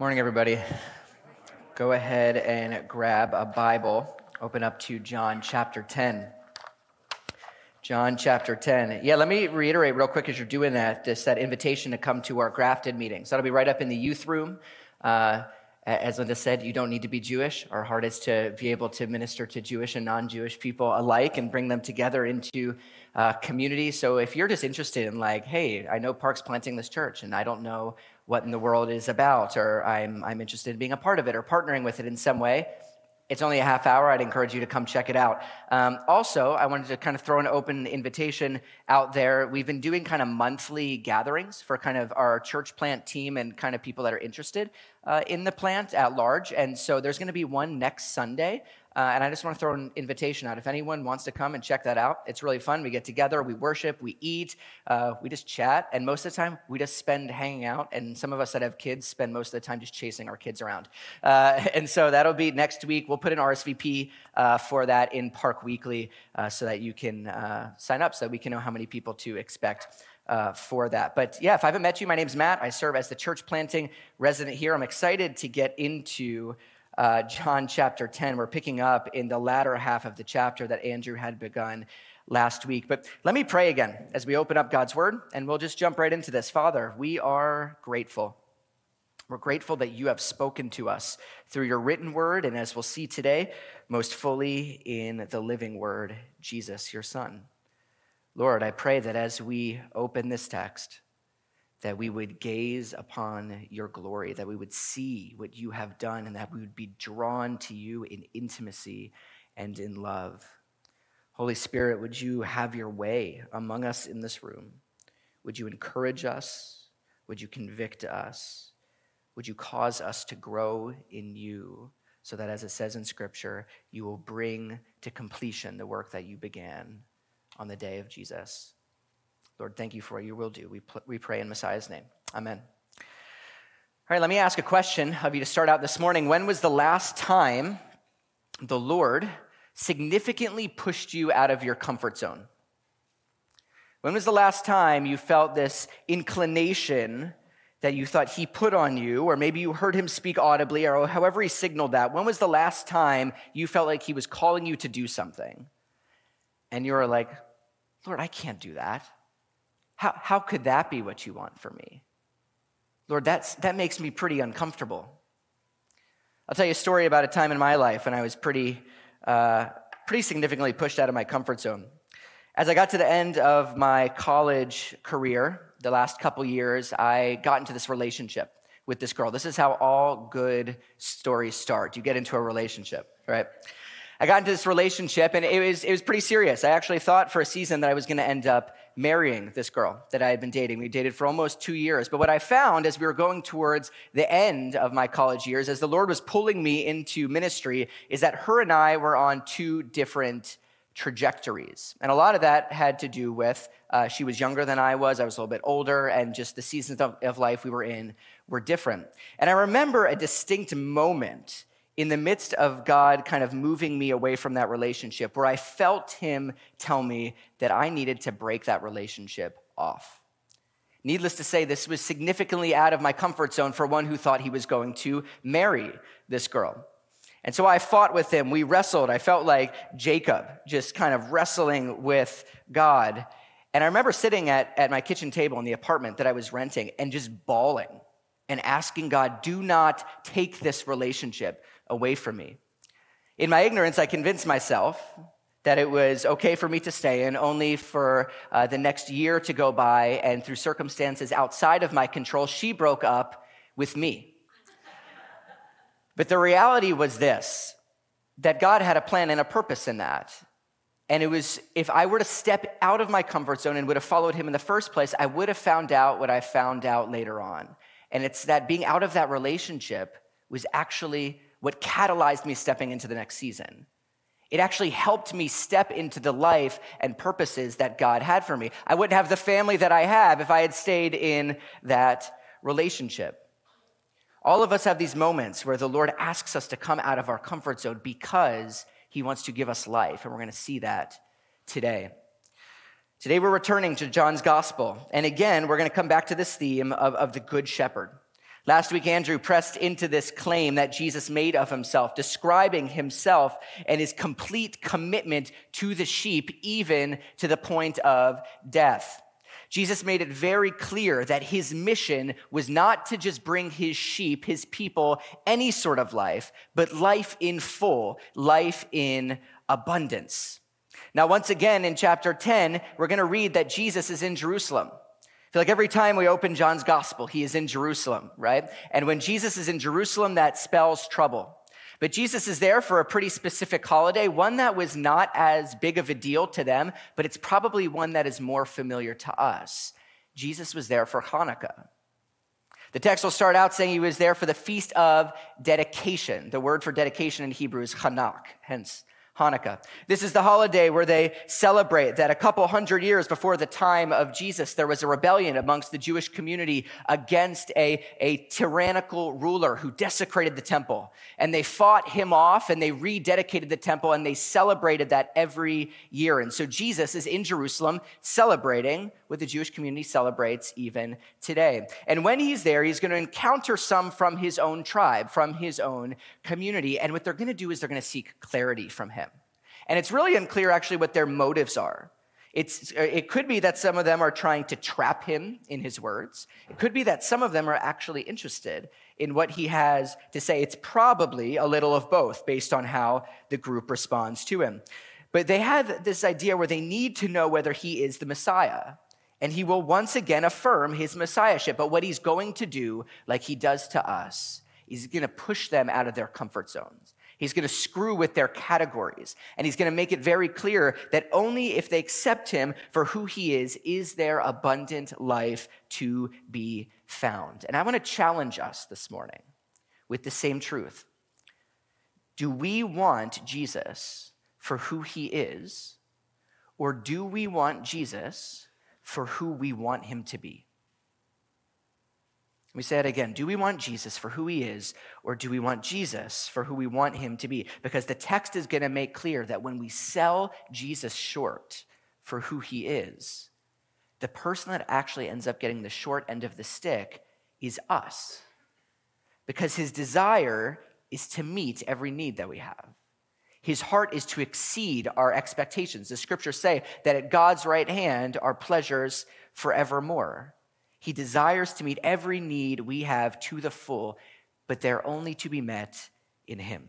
Morning, everybody. Go ahead and grab a Bible. Open up to John chapter 10. John chapter 10. Yeah, let me reiterate real quick as you're doing that, this that invitation to come to our grafted meetings. That'll be right up in the youth room. Uh, as Linda said, you don't need to be Jewish. Our heart is to be able to minister to Jewish and non Jewish people alike and bring them together into uh, community. So if you're just interested in, like, hey, I know Park's planting this church and I don't know what in the world is about, or I'm, I'm interested in being a part of it or partnering with it in some way, it's only a half hour. I'd encourage you to come check it out. Um, also, I wanted to kind of throw an open invitation out there. We've been doing kind of monthly gatherings for kind of our church plant team and kind of people that are interested uh, in the plant at large. And so there's going to be one next Sunday. Uh, and I just want to throw an invitation out. If anyone wants to come and check that out, it's really fun. We get together, we worship, we eat, uh, we just chat, and most of the time we just spend hanging out. And some of us that have kids spend most of the time just chasing our kids around. Uh, and so that'll be next week. We'll put an RSVP uh, for that in Park Weekly uh, so that you can uh, sign up so that we can know how many people to expect. Uh, for that. But yeah, if I haven't met you, my name's Matt. I serve as the church planting resident here. I'm excited to get into uh, John chapter 10. We're picking up in the latter half of the chapter that Andrew had begun last week. But let me pray again as we open up God's word, and we'll just jump right into this. Father, we are grateful. We're grateful that you have spoken to us through your written word, and as we'll see today, most fully in the living word, Jesus, your Son. Lord, I pray that as we open this text, that we would gaze upon your glory, that we would see what you have done, and that we would be drawn to you in intimacy and in love. Holy Spirit, would you have your way among us in this room? Would you encourage us? Would you convict us? Would you cause us to grow in you so that, as it says in Scripture, you will bring to completion the work that you began on the day of Jesus? Lord, thank you for what you will do. We, we pray in Messiah's name. Amen. All right, let me ask a question of you to start out this morning. When was the last time the Lord significantly pushed you out of your comfort zone? When was the last time you felt this inclination that you thought he put on you, or maybe you heard him speak audibly, or however he signaled that? When was the last time you felt like he was calling you to do something? And you were like, Lord, I can't do that. How, how could that be what you want for me? Lord, that's, that makes me pretty uncomfortable. I'll tell you a story about a time in my life when I was pretty, uh, pretty significantly pushed out of my comfort zone. As I got to the end of my college career, the last couple years, I got into this relationship with this girl. This is how all good stories start. You get into a relationship, right? I got into this relationship and it was, it was pretty serious. I actually thought for a season that I was going to end up marrying this girl that I had been dating. We dated for almost two years. But what I found as we were going towards the end of my college years, as the Lord was pulling me into ministry, is that her and I were on two different trajectories. And a lot of that had to do with uh, she was younger than I was, I was a little bit older, and just the seasons of, of life we were in were different. And I remember a distinct moment in the midst of God kind of moving me away from that relationship, where I felt Him tell me that I needed to break that relationship off. Needless to say, this was significantly out of my comfort zone for one who thought he was going to marry this girl. And so I fought with him. We wrestled. I felt like Jacob, just kind of wrestling with God. And I remember sitting at, at my kitchen table in the apartment that I was renting and just bawling and asking God, do not take this relationship away from me. In my ignorance, I convinced myself that it was okay for me to stay in, only for uh, the next year to go by, and through circumstances outside of my control, she broke up with me. But the reality was this that God had a plan and a purpose in that. And it was, if I were to step out of my comfort zone and would have followed him in the first place, I would have found out what I found out later on. And it's that being out of that relationship was actually what catalyzed me stepping into the next season. It actually helped me step into the life and purposes that God had for me. I wouldn't have the family that I have if I had stayed in that relationship. All of us have these moments where the Lord asks us to come out of our comfort zone because he wants to give us life, and we're going to see that today. Today, we're returning to John's gospel. And again, we're going to come back to this theme of, of the Good Shepherd. Last week, Andrew pressed into this claim that Jesus made of himself, describing himself and his complete commitment to the sheep, even to the point of death. Jesus made it very clear that his mission was not to just bring his sheep, his people, any sort of life, but life in full, life in abundance. Now, once again, in chapter 10, we're going to read that Jesus is in Jerusalem. Feel like every time we open John's gospel, he is in Jerusalem, right? And when Jesus is in Jerusalem, that spells trouble. But Jesus is there for a pretty specific holiday, one that was not as big of a deal to them, but it's probably one that is more familiar to us. Jesus was there for Hanukkah. The text will start out saying he was there for the feast of dedication. The word for dedication in Hebrew is Chanuk, hence Hanukkah. This is the holiday where they celebrate that a couple hundred years before the time of Jesus, there was a rebellion amongst the Jewish community against a, a tyrannical ruler who desecrated the temple. And they fought him off and they rededicated the temple and they celebrated that every year. And so Jesus is in Jerusalem celebrating what the Jewish community celebrates even today. And when he's there, he's going to encounter some from his own tribe, from his own community. And what they're going to do is they're going to seek clarity from him. And it's really unclear actually what their motives are. It's, it could be that some of them are trying to trap him in his words. It could be that some of them are actually interested in what he has to say. It's probably a little of both based on how the group responds to him. But they have this idea where they need to know whether he is the Messiah and he will once again affirm his messiahship. But what he's going to do, like he does to us, he's going to push them out of their comfort zones. He's going to screw with their categories. And he's going to make it very clear that only if they accept him for who he is, is there abundant life to be found. And I want to challenge us this morning with the same truth. Do we want Jesus for who he is, or do we want Jesus for who we want him to be. We say it again. Do we want Jesus for who he is, or do we want Jesus for who we want him to be? Because the text is going to make clear that when we sell Jesus short for who he is, the person that actually ends up getting the short end of the stick is us. Because his desire is to meet every need that we have. His heart is to exceed our expectations. The scriptures say that at God's right hand are pleasures forevermore. He desires to meet every need we have to the full, but they're only to be met in Him.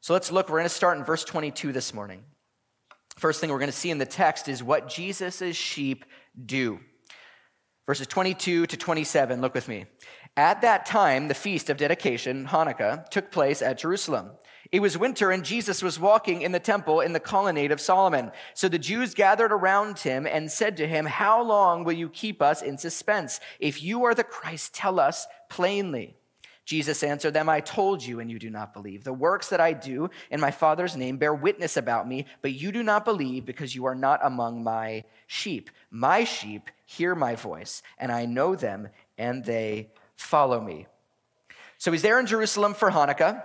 So let's look. We're going to start in verse 22 this morning. First thing we're going to see in the text is what Jesus' sheep do. Verses 22 to 27, look with me. At that time, the feast of dedication, Hanukkah, took place at Jerusalem. It was winter and Jesus was walking in the temple in the colonnade of Solomon. So the Jews gathered around him and said to him, How long will you keep us in suspense? If you are the Christ, tell us plainly. Jesus answered them, I told you, and you do not believe. The works that I do in my Father's name bear witness about me, but you do not believe because you are not among my sheep. My sheep hear my voice, and I know them, and they follow me. So he's there in Jerusalem for Hanukkah.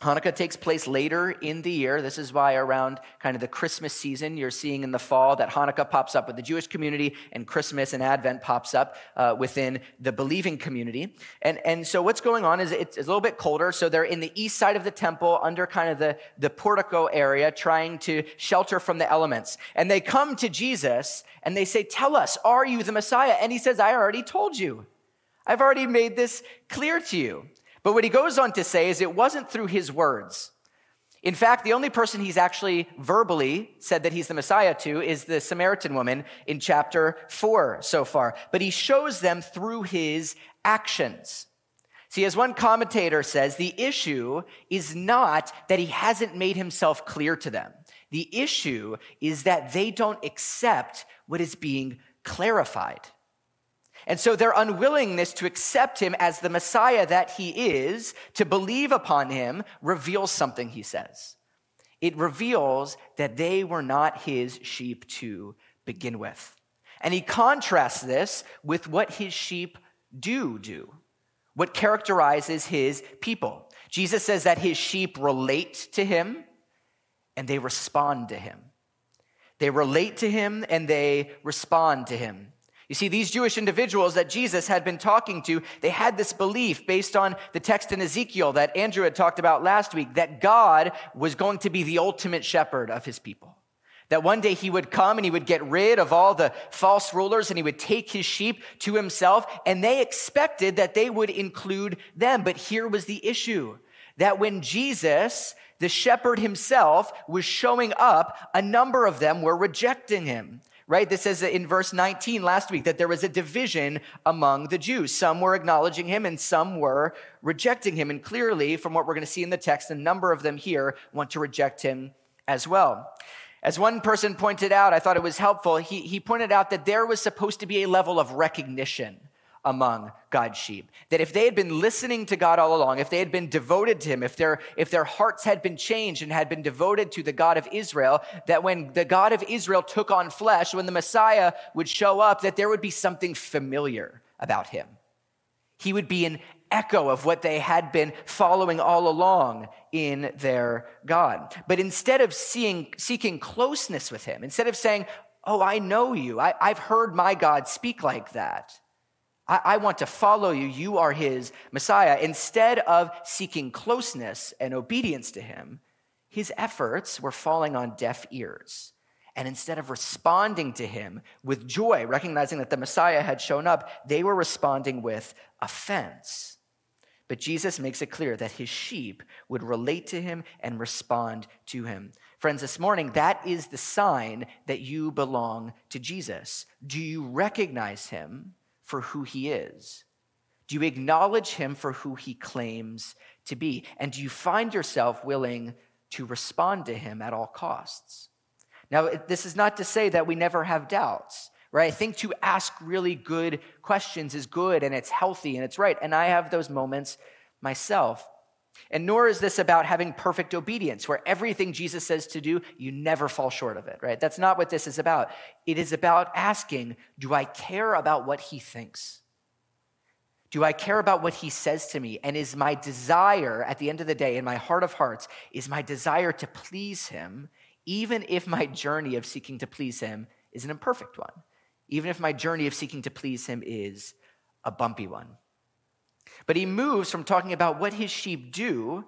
Hanukkah takes place later in the year. This is why around kind of the Christmas season, you're seeing in the fall that Hanukkah pops up with the Jewish community and Christmas and Advent pops up uh, within the believing community. And, and so what's going on is it's, it's a little bit colder. So they're in the east side of the temple under kind of the, the portico area trying to shelter from the elements. And they come to Jesus and they say, tell us, are you the Messiah? And he says, I already told you. I've already made this clear to you. But what he goes on to say is it wasn't through his words. In fact, the only person he's actually verbally said that he's the Messiah to is the Samaritan woman in chapter four so far. But he shows them through his actions. See, as one commentator says, the issue is not that he hasn't made himself clear to them. The issue is that they don't accept what is being clarified. And so their unwillingness to accept him as the Messiah that he is, to believe upon him, reveals something, he says. It reveals that they were not his sheep to begin with. And he contrasts this with what his sheep do do, what characterizes his people. Jesus says that his sheep relate to him and they respond to him. They relate to him and they respond to him. You see, these Jewish individuals that Jesus had been talking to, they had this belief based on the text in Ezekiel that Andrew had talked about last week that God was going to be the ultimate shepherd of his people. That one day he would come and he would get rid of all the false rulers and he would take his sheep to himself. And they expected that they would include them. But here was the issue that when Jesus, the shepherd himself, was showing up, a number of them were rejecting him right? This says in verse 19 last week that there was a division among the Jews. Some were acknowledging him and some were rejecting him. And clearly, from what we're going to see in the text, a number of them here want to reject him as well. As one person pointed out, I thought it was helpful. He, he pointed out that there was supposed to be a level of recognition among God's sheep. That if they had been listening to God all along, if they had been devoted to Him, if their, if their hearts had been changed and had been devoted to the God of Israel, that when the God of Israel took on flesh, when the Messiah would show up, that there would be something familiar about Him. He would be an echo of what they had been following all along in their God. But instead of seeing, seeking closeness with Him, instead of saying, Oh, I know you, I, I've heard my God speak like that. I, I want to follow you. You are his Messiah. Instead of seeking closeness and obedience to him, his efforts were falling on deaf ears. And instead of responding to him with joy, recognizing that the Messiah had shown up, they were responding with offense. But Jesus makes it clear that his sheep would relate to him and respond to him. Friends, this morning, that is the sign that you belong to Jesus. Do you recognize him for who he is? Do you acknowledge him for who he claims to be? And do you find yourself willing to respond to him at all costs? Now, this is not to say that we never have doubts, right? I think to ask really good questions is good and it's healthy and it's right. And I have those moments myself. And nor is this about having perfect obedience, where everything Jesus says to do, you never fall short of it, right? That's not what this is about. It is about asking, do I care about what he thinks? Do I care about what he says to me? And is my desire at the end of the day, in my heart of hearts, is my desire to please him, even if my journey of seeking to please him is an imperfect one, even if my journey of seeking to please him is a bumpy one? But he moves from talking about what his sheep do,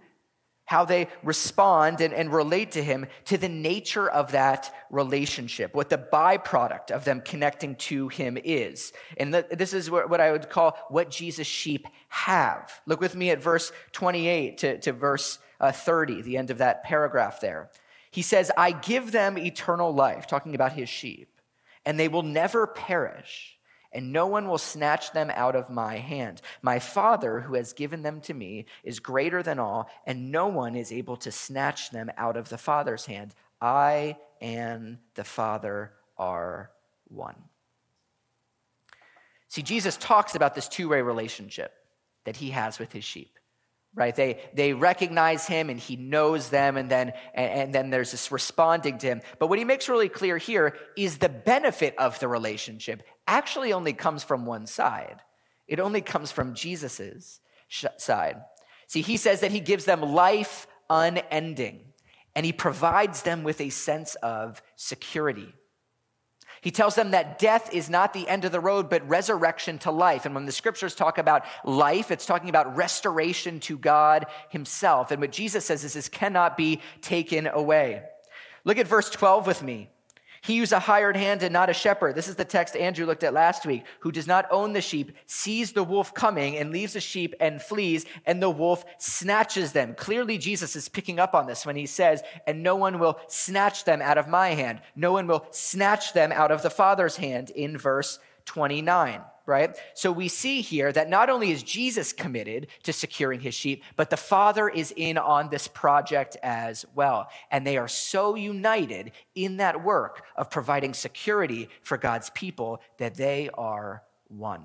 how they respond and, and relate to him, to the nature of that relationship, what the byproduct of them connecting to him is. And the, this is what, what I would call what Jesus' sheep have. Look with me at verse 28 to, to verse uh, 30, the end of that paragraph there. He says, I give them eternal life, talking about his sheep, and they will never perish and no one will snatch them out of my hand. My Father, who has given them to me, is greater than all, and no one is able to snatch them out of the Father's hand. I and the Father are one. See, Jesus talks about this two way relationship that he has with his sheep right? They they recognize him and he knows them and then and, and, then there's this responding to him. But what he makes really clear here is the benefit of the relationship actually only comes from one side. It only comes from jesus's side. See he says that he gives them life unending and he provides them with a sense of security he tells them that death is not the end of the road, but resurrection to life. And when the scriptures talk about life, it's talking about restoration to God Himself. And what Jesus says is this cannot be taken away. Look at verse 12 with me. He who's a hired hand and not a shepherd. This is the text Andrew looked at last week. Who does not own the sheep, sees the wolf coming and leaves the sheep and flees, and the wolf snatches them. Clearly, Jesus is picking up on this when he says, And no one will snatch them out of my hand. No one will snatch them out of the Father's hand in verse 29 right? So we see here that not only is Jesus committed to securing his sheep, but the Father is in on this project as well. And they are so united in that work of providing security for God's people that they are one.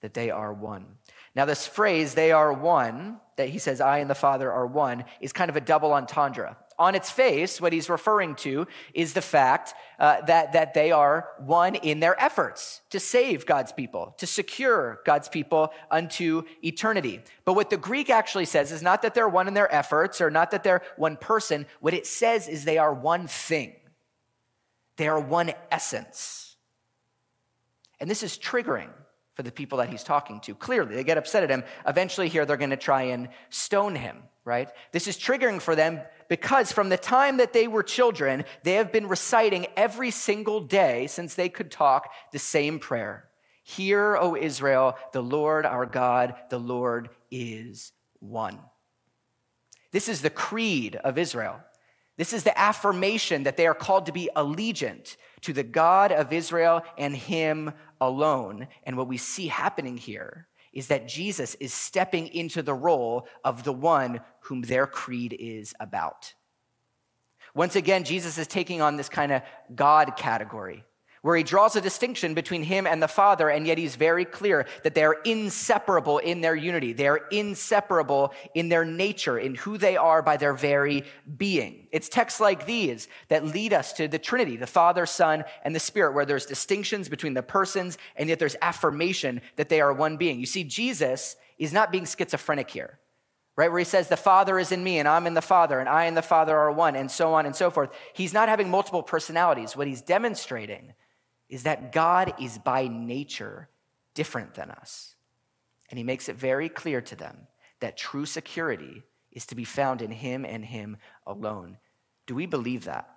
That they are one. Now, this phrase, they are one, that he says, I and the Father are one, is kind of a double entendre on its face, what he's referring to is the fact uh, that, that they are one in their efforts to save God's people, to secure God's people unto eternity. But what the Greek actually says is not that they're one in their efforts or not that they're one person. What it says is they are one thing, they are one essence. And this is triggering for the people that he's talking to. Clearly, they get upset at him. Eventually, here, they're going to try and stone him, right? This is triggering for them because from the time that they were children, they have been reciting every single day since they could talk the same prayer Hear, O Israel, the Lord our God, the Lord is one. This is the creed of Israel. This is the affirmation that they are called to be allegiant to the God of Israel and Him alone. And what we see happening here is that Jesus is stepping into the role of the one whom their creed is about. Once again, Jesus is taking on this kind of God category where he draws a distinction between him and the Father, and yet he's very clear that they are inseparable in their unity. They are inseparable in their nature, in who they are by their very being. It's texts like these that lead us to the Trinity, the Father, Son, and the Spirit, where there's distinctions between the persons, and yet there's affirmation that they are one being. You see, Jesus is not being schizophrenic here right? Where he says, The Father is in me, and I'm in the Father, and I and the Father are one, and so on and so forth. He's not having multiple personalities. What he's demonstrating is that God is by nature different than us. And he makes it very clear to them that true security is to be found in him and him alone. Do we believe that?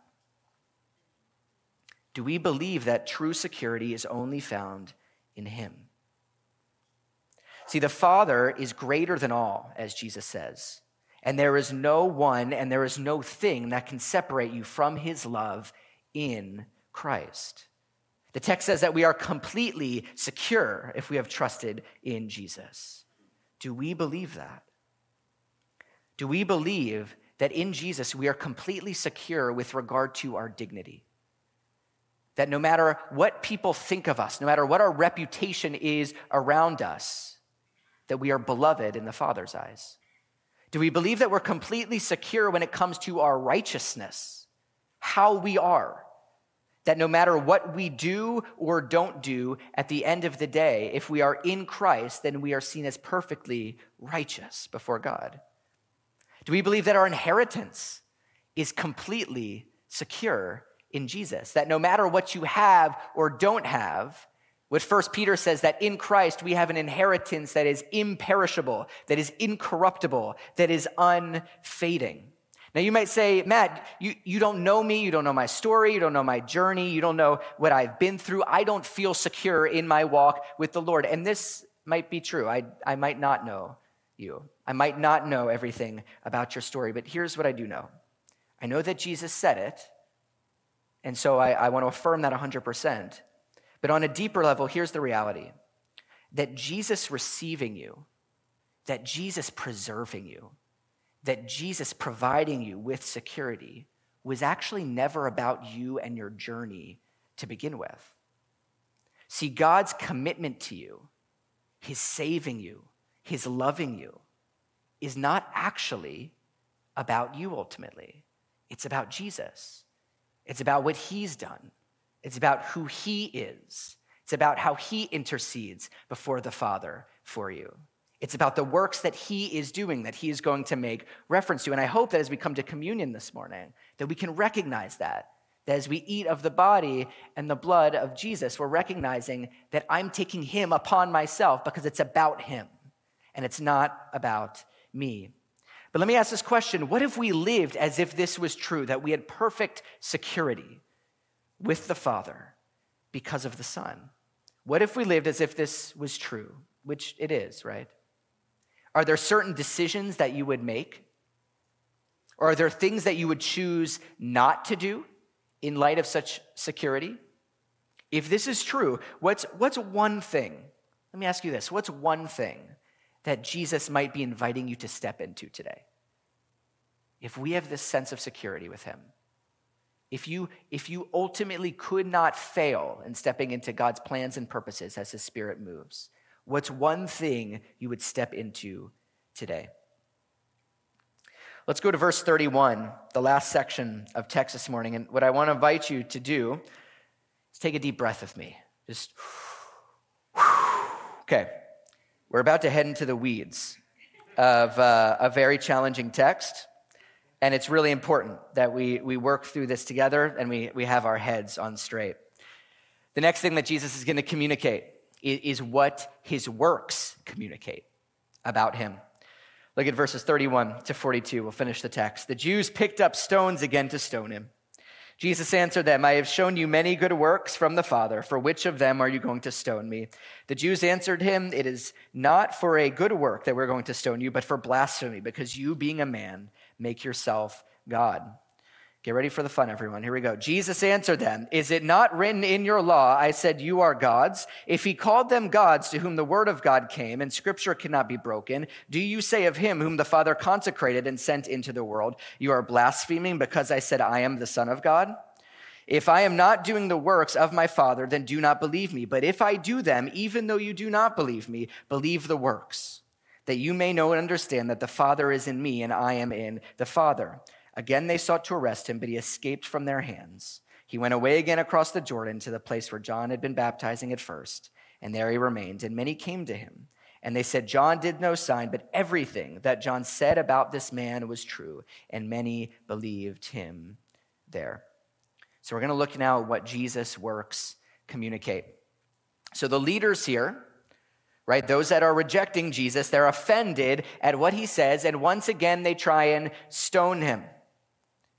Do we believe that true security is only found in him? See, the Father is greater than all, as Jesus says. And there is no one and there is no thing that can separate you from his love in Christ. The text says that we are completely secure if we have trusted in Jesus. Do we believe that? Do we believe that in Jesus we are completely secure with regard to our dignity? That no matter what people think of us, no matter what our reputation is around us, that we are beloved in the Father's eyes? Do we believe that we're completely secure when it comes to our righteousness, how we are? That no matter what we do or don't do at the end of the day, if we are in Christ, then we are seen as perfectly righteous before God? Do we believe that our inheritance is completely secure in Jesus? That no matter what you have or don't have, what First Peter says that in Christ we have an inheritance that is imperishable, that is incorruptible, that is unfading. Now, you might say, Matt, you, you don't know me, you don't know my story, you don't know my journey, you don't know what I've been through. I don't feel secure in my walk with the Lord. And this might be true. I, I might not know you, I might not know everything about your story, but here's what I do know I know that Jesus said it, and so I, I want to affirm that 100%. But on a deeper level, here's the reality that Jesus receiving you, that Jesus preserving you, that Jesus providing you with security was actually never about you and your journey to begin with. See, God's commitment to you, His saving you, His loving you, is not actually about you ultimately. It's about Jesus. It's about what He's done. It's about who He is. It's about how He intercedes before the Father for you. It's about the works that he is doing that he is going to make reference to. And I hope that as we come to communion this morning, that we can recognize that. That as we eat of the body and the blood of Jesus, we're recognizing that I'm taking him upon myself because it's about him and it's not about me. But let me ask this question What if we lived as if this was true, that we had perfect security with the Father because of the Son? What if we lived as if this was true, which it is, right? Are there certain decisions that you would make? Or are there things that you would choose not to do in light of such security? If this is true, what's, what's one thing? Let me ask you this what's one thing that Jesus might be inviting you to step into today? If we have this sense of security with Him, if you, if you ultimately could not fail in stepping into God's plans and purposes as His Spirit moves, What's one thing you would step into today? Let's go to verse 31, the last section of text this morning. And what I want to invite you to do is take a deep breath with me. Just, okay. We're about to head into the weeds of uh, a very challenging text. And it's really important that we, we work through this together and we, we have our heads on straight. The next thing that Jesus is going to communicate is what his works communicate about him. Look at verses 31 to 42. We'll finish the text. The Jews picked up stones again to stone him. Jesus answered them, I have shown you many good works from the Father. For which of them are you going to stone me? The Jews answered him, It is not for a good work that we're going to stone you, but for blasphemy, because you, being a man, make yourself God. Get ready for the fun, everyone. Here we go. Jesus answered them, Is it not written in your law, I said, You are gods? If he called them gods to whom the word of God came, and scripture cannot be broken, do you say of him whom the Father consecrated and sent into the world, You are blaspheming because I said, I am the Son of God? If I am not doing the works of my Father, then do not believe me. But if I do them, even though you do not believe me, believe the works, that you may know and understand that the Father is in me and I am in the Father. Again, they sought to arrest him, but he escaped from their hands. He went away again across the Jordan to the place where John had been baptizing at first, and there he remained. And many came to him. And they said, John did no sign, but everything that John said about this man was true, and many believed him there. So we're going to look now at what Jesus' works communicate. So the leaders here, right, those that are rejecting Jesus, they're offended at what he says, and once again they try and stone him.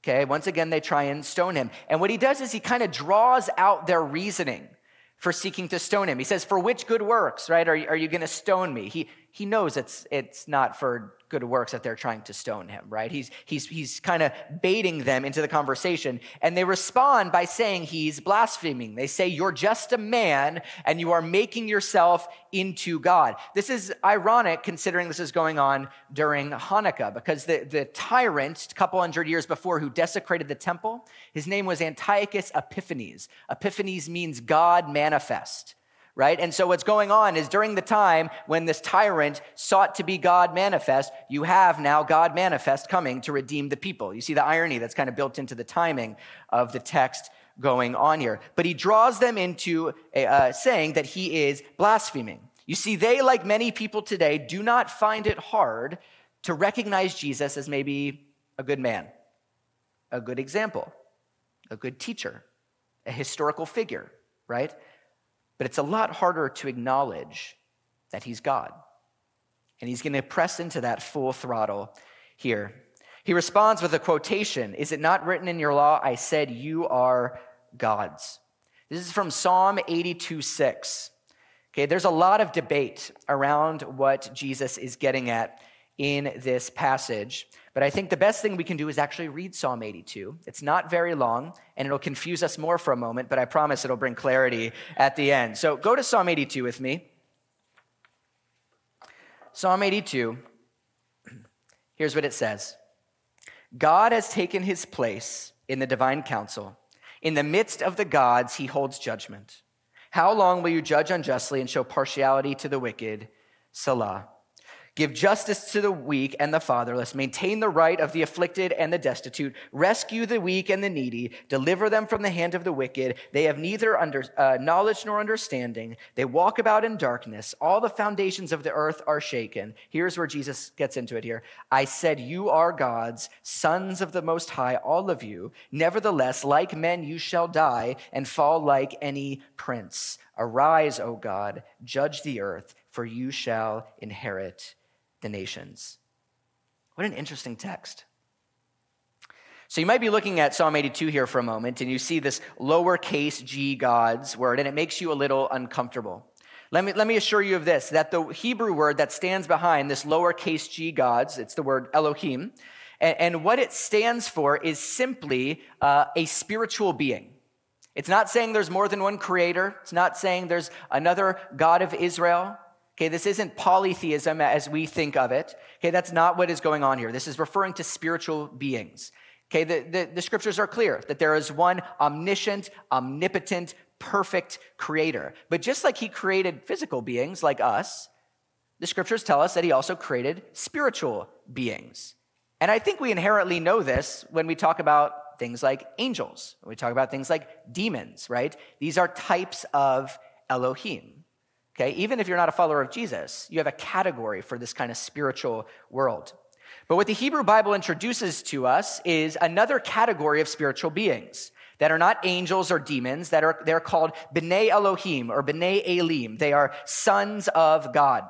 Okay, once again, they try and stone him. And what he does is he kind of draws out their reasoning for seeking to stone him. He says, For which good works, right, are, are you going to stone me? He, he knows it's, it's not for good works that they're trying to stone him, right? He's, he's, he's kind of baiting them into the conversation. And they respond by saying he's blaspheming. They say, You're just a man and you are making yourself into God. This is ironic considering this is going on during Hanukkah because the, the tyrant, a couple hundred years before, who desecrated the temple, his name was Antiochus Epiphanes. Epiphanes means God manifest right? And so what's going on is during the time when this tyrant sought to be God manifest, you have now God manifest coming to redeem the people. You see the irony that's kind of built into the timing of the text going on here. But he draws them into uh, saying that he is blaspheming. You see, they, like many people today, do not find it hard to recognize Jesus as maybe a good man, a good example, a good teacher, a historical figure, right? But it's a lot harder to acknowledge that he's God. And he's going to press into that full throttle here. He responds with a quotation Is it not written in your law, I said, you are gods? This is from Psalm 82 6. Okay, there's a lot of debate around what Jesus is getting at in this passage. But I think the best thing we can do is actually read Psalm 82. It's not very long, and it'll confuse us more for a moment, but I promise it'll bring clarity at the end. So go to Psalm 82 with me. Psalm 82, here's what it says God has taken his place in the divine council. In the midst of the gods, he holds judgment. How long will you judge unjustly and show partiality to the wicked? Selah. Give justice to the weak and the fatherless. Maintain the right of the afflicted and the destitute. Rescue the weak and the needy. Deliver them from the hand of the wicked. They have neither under, uh, knowledge nor understanding. They walk about in darkness. All the foundations of the earth are shaken. Here's where Jesus gets into it here. I said, You are gods, sons of the Most High, all of you. Nevertheless, like men, you shall die and fall like any prince. Arise, O God, judge the earth, for you shall inherit the nations. What an interesting text. So you might be looking at Psalm 82 here for a moment, and you see this lowercase g God's word, and it makes you a little uncomfortable. Let me, let me assure you of this that the Hebrew word that stands behind this lowercase g God's, it's the word Elohim, and, and what it stands for is simply uh, a spiritual being. It's not saying there's more than one creator, it's not saying there's another God of Israel. Okay, this isn't polytheism as we think of it. Okay, that's not what is going on here. This is referring to spiritual beings. Okay, the, the, the, scriptures are clear that there is one omniscient, omnipotent, perfect creator. But just like he created physical beings like us, the scriptures tell us that he also created spiritual beings. And I think we inherently know this when we talk about things like angels, when we talk about things like demons, right? These are types of Elohim. Okay, even if you're not a follower of Jesus, you have a category for this kind of spiritual world. But what the Hebrew Bible introduces to us is another category of spiritual beings. that are not angels or demons, that are they're called B'nai Elohim or B'nai Elim. They are sons of God.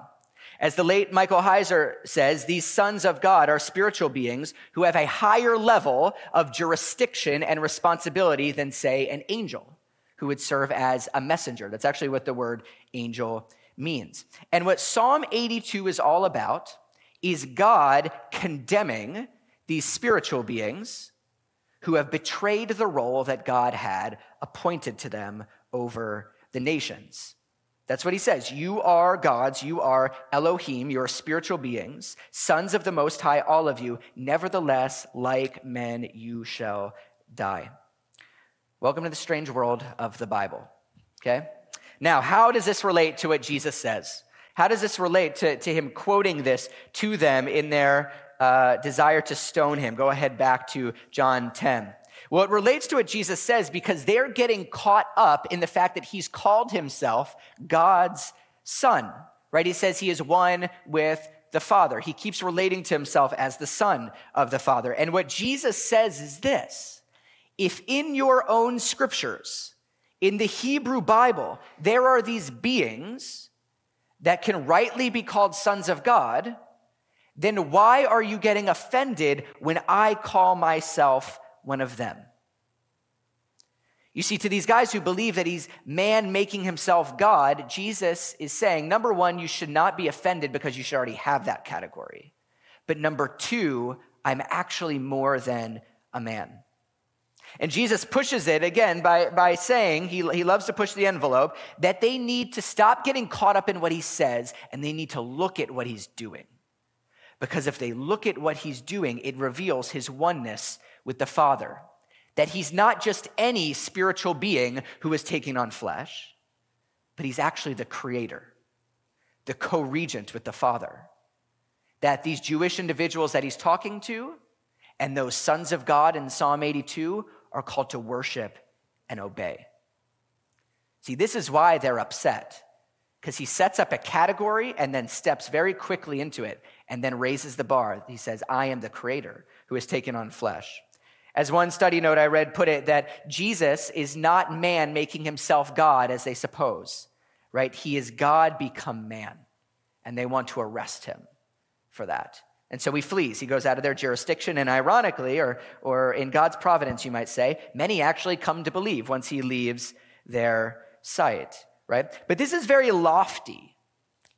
As the late Michael Heiser says, these sons of God are spiritual beings who have a higher level of jurisdiction and responsibility than, say, an angel who would serve as a messenger. That's actually what the word angel means. And what Psalm 82 is all about is God condemning these spiritual beings who have betrayed the role that God had appointed to them over the nations. That's what he says. You are gods, you are Elohim, you're spiritual beings, sons of the Most High, all of you. Nevertheless, like men, you shall die. Welcome to the strange world of the Bible. Okay? Now, how does this relate to what Jesus says? How does this relate to, to him quoting this to them in their uh, desire to stone him? Go ahead back to John 10. Well, it relates to what Jesus says because they're getting caught up in the fact that he's called himself God's son, right? He says he is one with the Father. He keeps relating to himself as the Son of the Father. And what Jesus says is this if in your own scriptures, in the Hebrew Bible, there are these beings that can rightly be called sons of God, then why are you getting offended when I call myself one of them? You see, to these guys who believe that he's man making himself God, Jesus is saying, number one, you should not be offended because you should already have that category. But number two, I'm actually more than a man. And Jesus pushes it again by, by saying, he, he loves to push the envelope, that they need to stop getting caught up in what he says and they need to look at what he's doing. Because if they look at what he's doing, it reveals his oneness with the Father. That he's not just any spiritual being who is taking on flesh, but he's actually the creator, the co regent with the Father. That these Jewish individuals that he's talking to and those sons of God in Psalm 82 are called to worship and obey. See, this is why they're upset, because he sets up a category and then steps very quickly into it and then raises the bar. He says, I am the creator who has taken on flesh. As one study note I read put it, that Jesus is not man making himself God as they suppose, right? He is God become man, and they want to arrest him for that. And so he flees. He goes out of their jurisdiction. And ironically, or, or in God's providence, you might say, many actually come to believe once he leaves their sight, right? But this is very lofty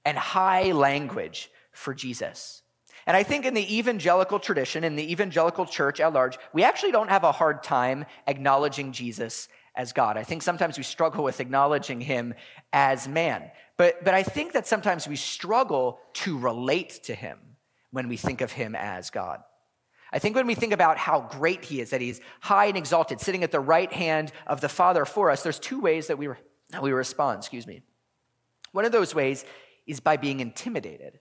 and high language for Jesus. And I think in the evangelical tradition, in the evangelical church at large, we actually don't have a hard time acknowledging Jesus as God. I think sometimes we struggle with acknowledging him as man. But, but I think that sometimes we struggle to relate to him when we think of him as God. I think when we think about how great he is, that he's high and exalted, sitting at the right hand of the Father for us, there's two ways that we, re- that we respond, excuse me. One of those ways is by being intimidated,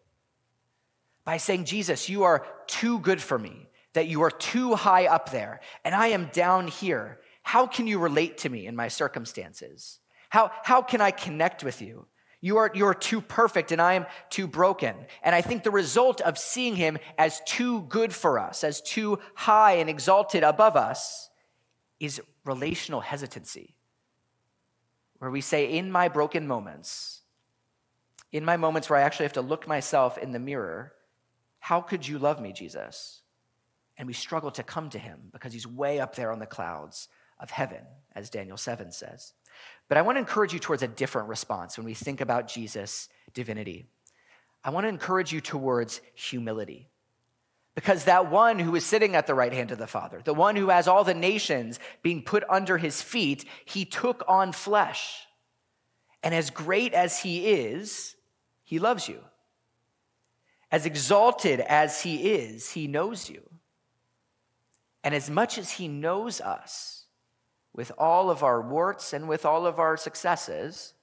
by saying, Jesus, you are too good for me, that you are too high up there, and I am down here. How can you relate to me in my circumstances? How, how can I connect with you? You are, you are too perfect and I am too broken. And I think the result of seeing him as too good for us, as too high and exalted above us, is relational hesitancy. Where we say, in my broken moments, in my moments where I actually have to look myself in the mirror, how could you love me, Jesus? And we struggle to come to him because he's way up there on the clouds of heaven, as Daniel 7 says. But I want to encourage you towards a different response when we think about Jesus' divinity. I want to encourage you towards humility. Because that one who is sitting at the right hand of the Father, the one who has all the nations being put under his feet, he took on flesh. And as great as he is, he loves you. As exalted as he is, he knows you. And as much as he knows us, with all of our warts and with all of our successes,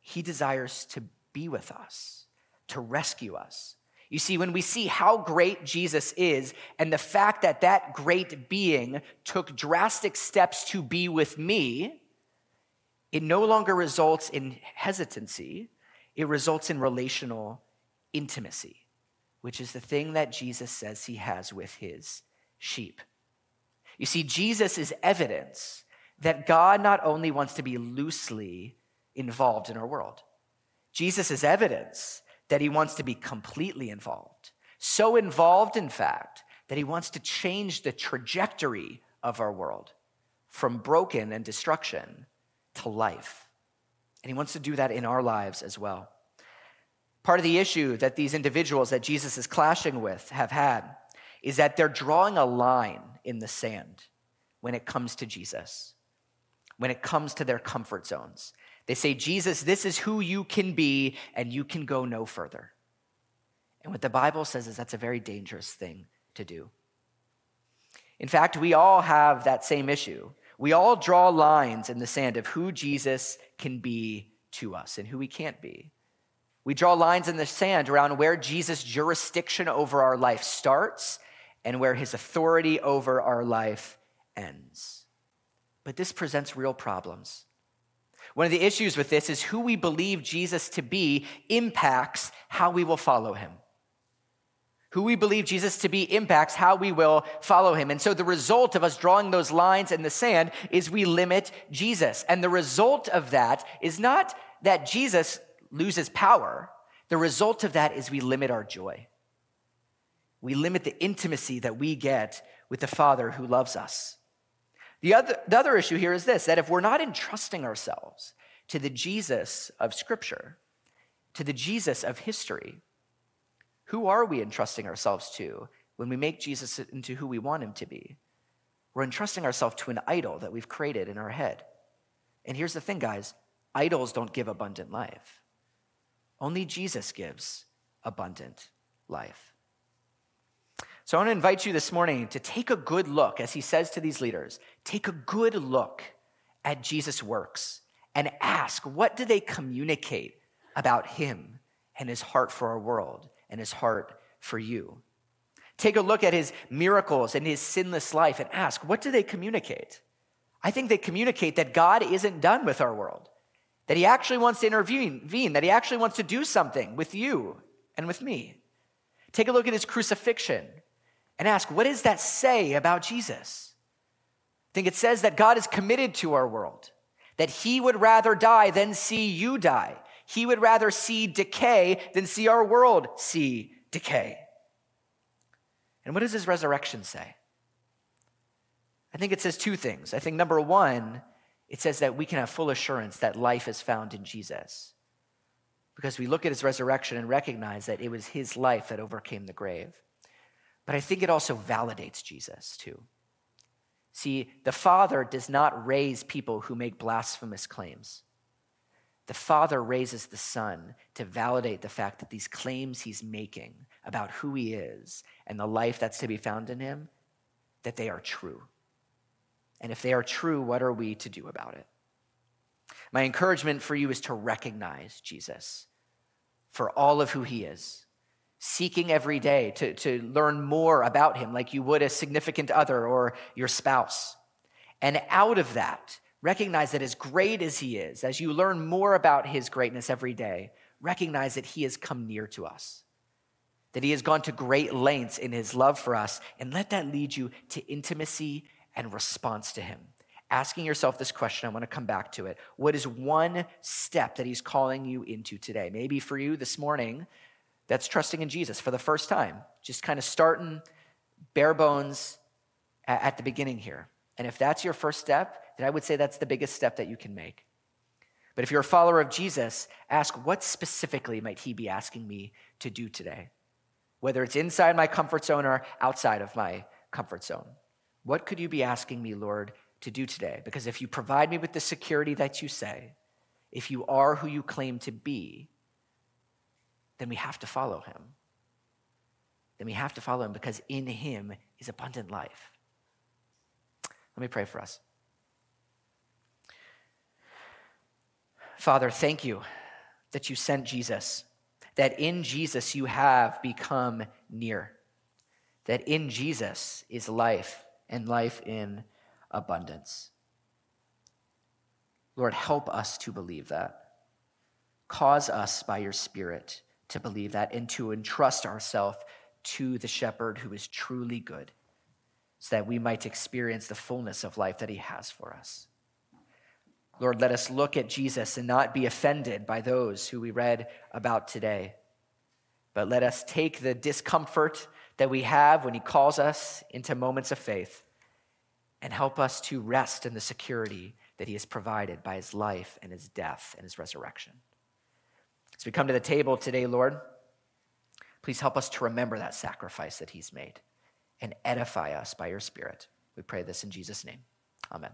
he desires to be with us, to rescue us. You see, when we see how great Jesus is and the fact that that great being took drastic steps to be with me, it no longer results in hesitancy, it results in relational intimacy, which is the thing that Jesus says he has with his sheep. You see, Jesus is evidence that God not only wants to be loosely involved in our world, Jesus is evidence that he wants to be completely involved. So involved, in fact, that he wants to change the trajectory of our world from broken and destruction to life. And he wants to do that in our lives as well. Part of the issue that these individuals that Jesus is clashing with have had is that they're drawing a line in the sand when it comes to Jesus, when it comes to their comfort zones. They say, Jesus, this is who you can be, and you can go no further. And what the Bible says is that's a very dangerous thing to do. In fact, we all have that same issue. We all draw lines in the sand of who Jesus can be to us and who he can't be. We draw lines in the sand around where Jesus' jurisdiction over our life starts and where his authority over our life ends. But this presents real problems. One of the issues with this is who we believe Jesus to be impacts how we will follow him. Who we believe Jesus to be impacts how we will follow him. And so the result of us drawing those lines in the sand is we limit Jesus. And the result of that is not that Jesus loses power. The result of that is we limit our joy. We limit the intimacy that we get with the Father who loves us. The other, the other issue here is this that if we're not entrusting ourselves to the Jesus of Scripture, to the Jesus of history, who are we entrusting ourselves to when we make Jesus into who we want him to be? We're entrusting ourselves to an idol that we've created in our head. And here's the thing, guys idols don't give abundant life, only Jesus gives abundant life. So I want to invite you this morning to take a good look, as he says to these leaders, take a good look at Jesus' works and ask what do they communicate about him and his heart for our world? and his heart for you. Take a look at his miracles and his sinless life and ask, what do they communicate? I think they communicate that God isn't done with our world, that he actually wants to intervene, that he actually wants to do something with you and with me. Take a look at his crucifixion and ask, what does that say about Jesus? I think it says that God is committed to our world, that he would rather die than see you die, he would rather see decay than see our world see decay. And what does his resurrection say? I think it says two things. I think number one, it says that we can have full assurance that life is found in Jesus. Because we look at his resurrection and recognize that it was his life that overcame the grave. But I think it also validates Jesus too. See, the Father does not raise people who make blasphemous claims. The Father raises the Son to validate the fact that these claims he's making about who he is and the life that's to be found in him, that they are true. And if they are true, what are we to do about it? My encouragement for you is to recognize Jesus for all of who he is, seeking every day to, to learn more about him, like you would a significant other or your spouse. And out of that, Recognize that as great as He is, as you learn more about His greatness every day, recognize that He has come near to us, that He has gone to great lengths in His love for us, and let that lead you to intimacy and response to Him. Asking yourself this question, I want to come back to it. What is one step that He's calling you into today? Maybe for you this morning, that's trusting in Jesus for the first time, just kind of starting bare bones at the beginning here. And if that's your first step, then I would say that's the biggest step that you can make. But if you're a follower of Jesus, ask what specifically might he be asking me to do today? Whether it's inside my comfort zone or outside of my comfort zone. What could you be asking me, Lord, to do today? Because if you provide me with the security that you say, if you are who you claim to be, then we have to follow him. Then we have to follow him because in him is abundant life. Let me pray for us. Father, thank you that you sent Jesus, that in Jesus you have become near, that in Jesus is life and life in abundance. Lord, help us to believe that. Cause us by your Spirit to believe that and to entrust ourselves to the shepherd who is truly good, so that we might experience the fullness of life that he has for us. Lord, let us look at Jesus and not be offended by those who we read about today. But let us take the discomfort that we have when he calls us into moments of faith and help us to rest in the security that he has provided by his life and his death and his resurrection. As we come to the table today, Lord, please help us to remember that sacrifice that he's made and edify us by your Spirit. We pray this in Jesus' name. Amen.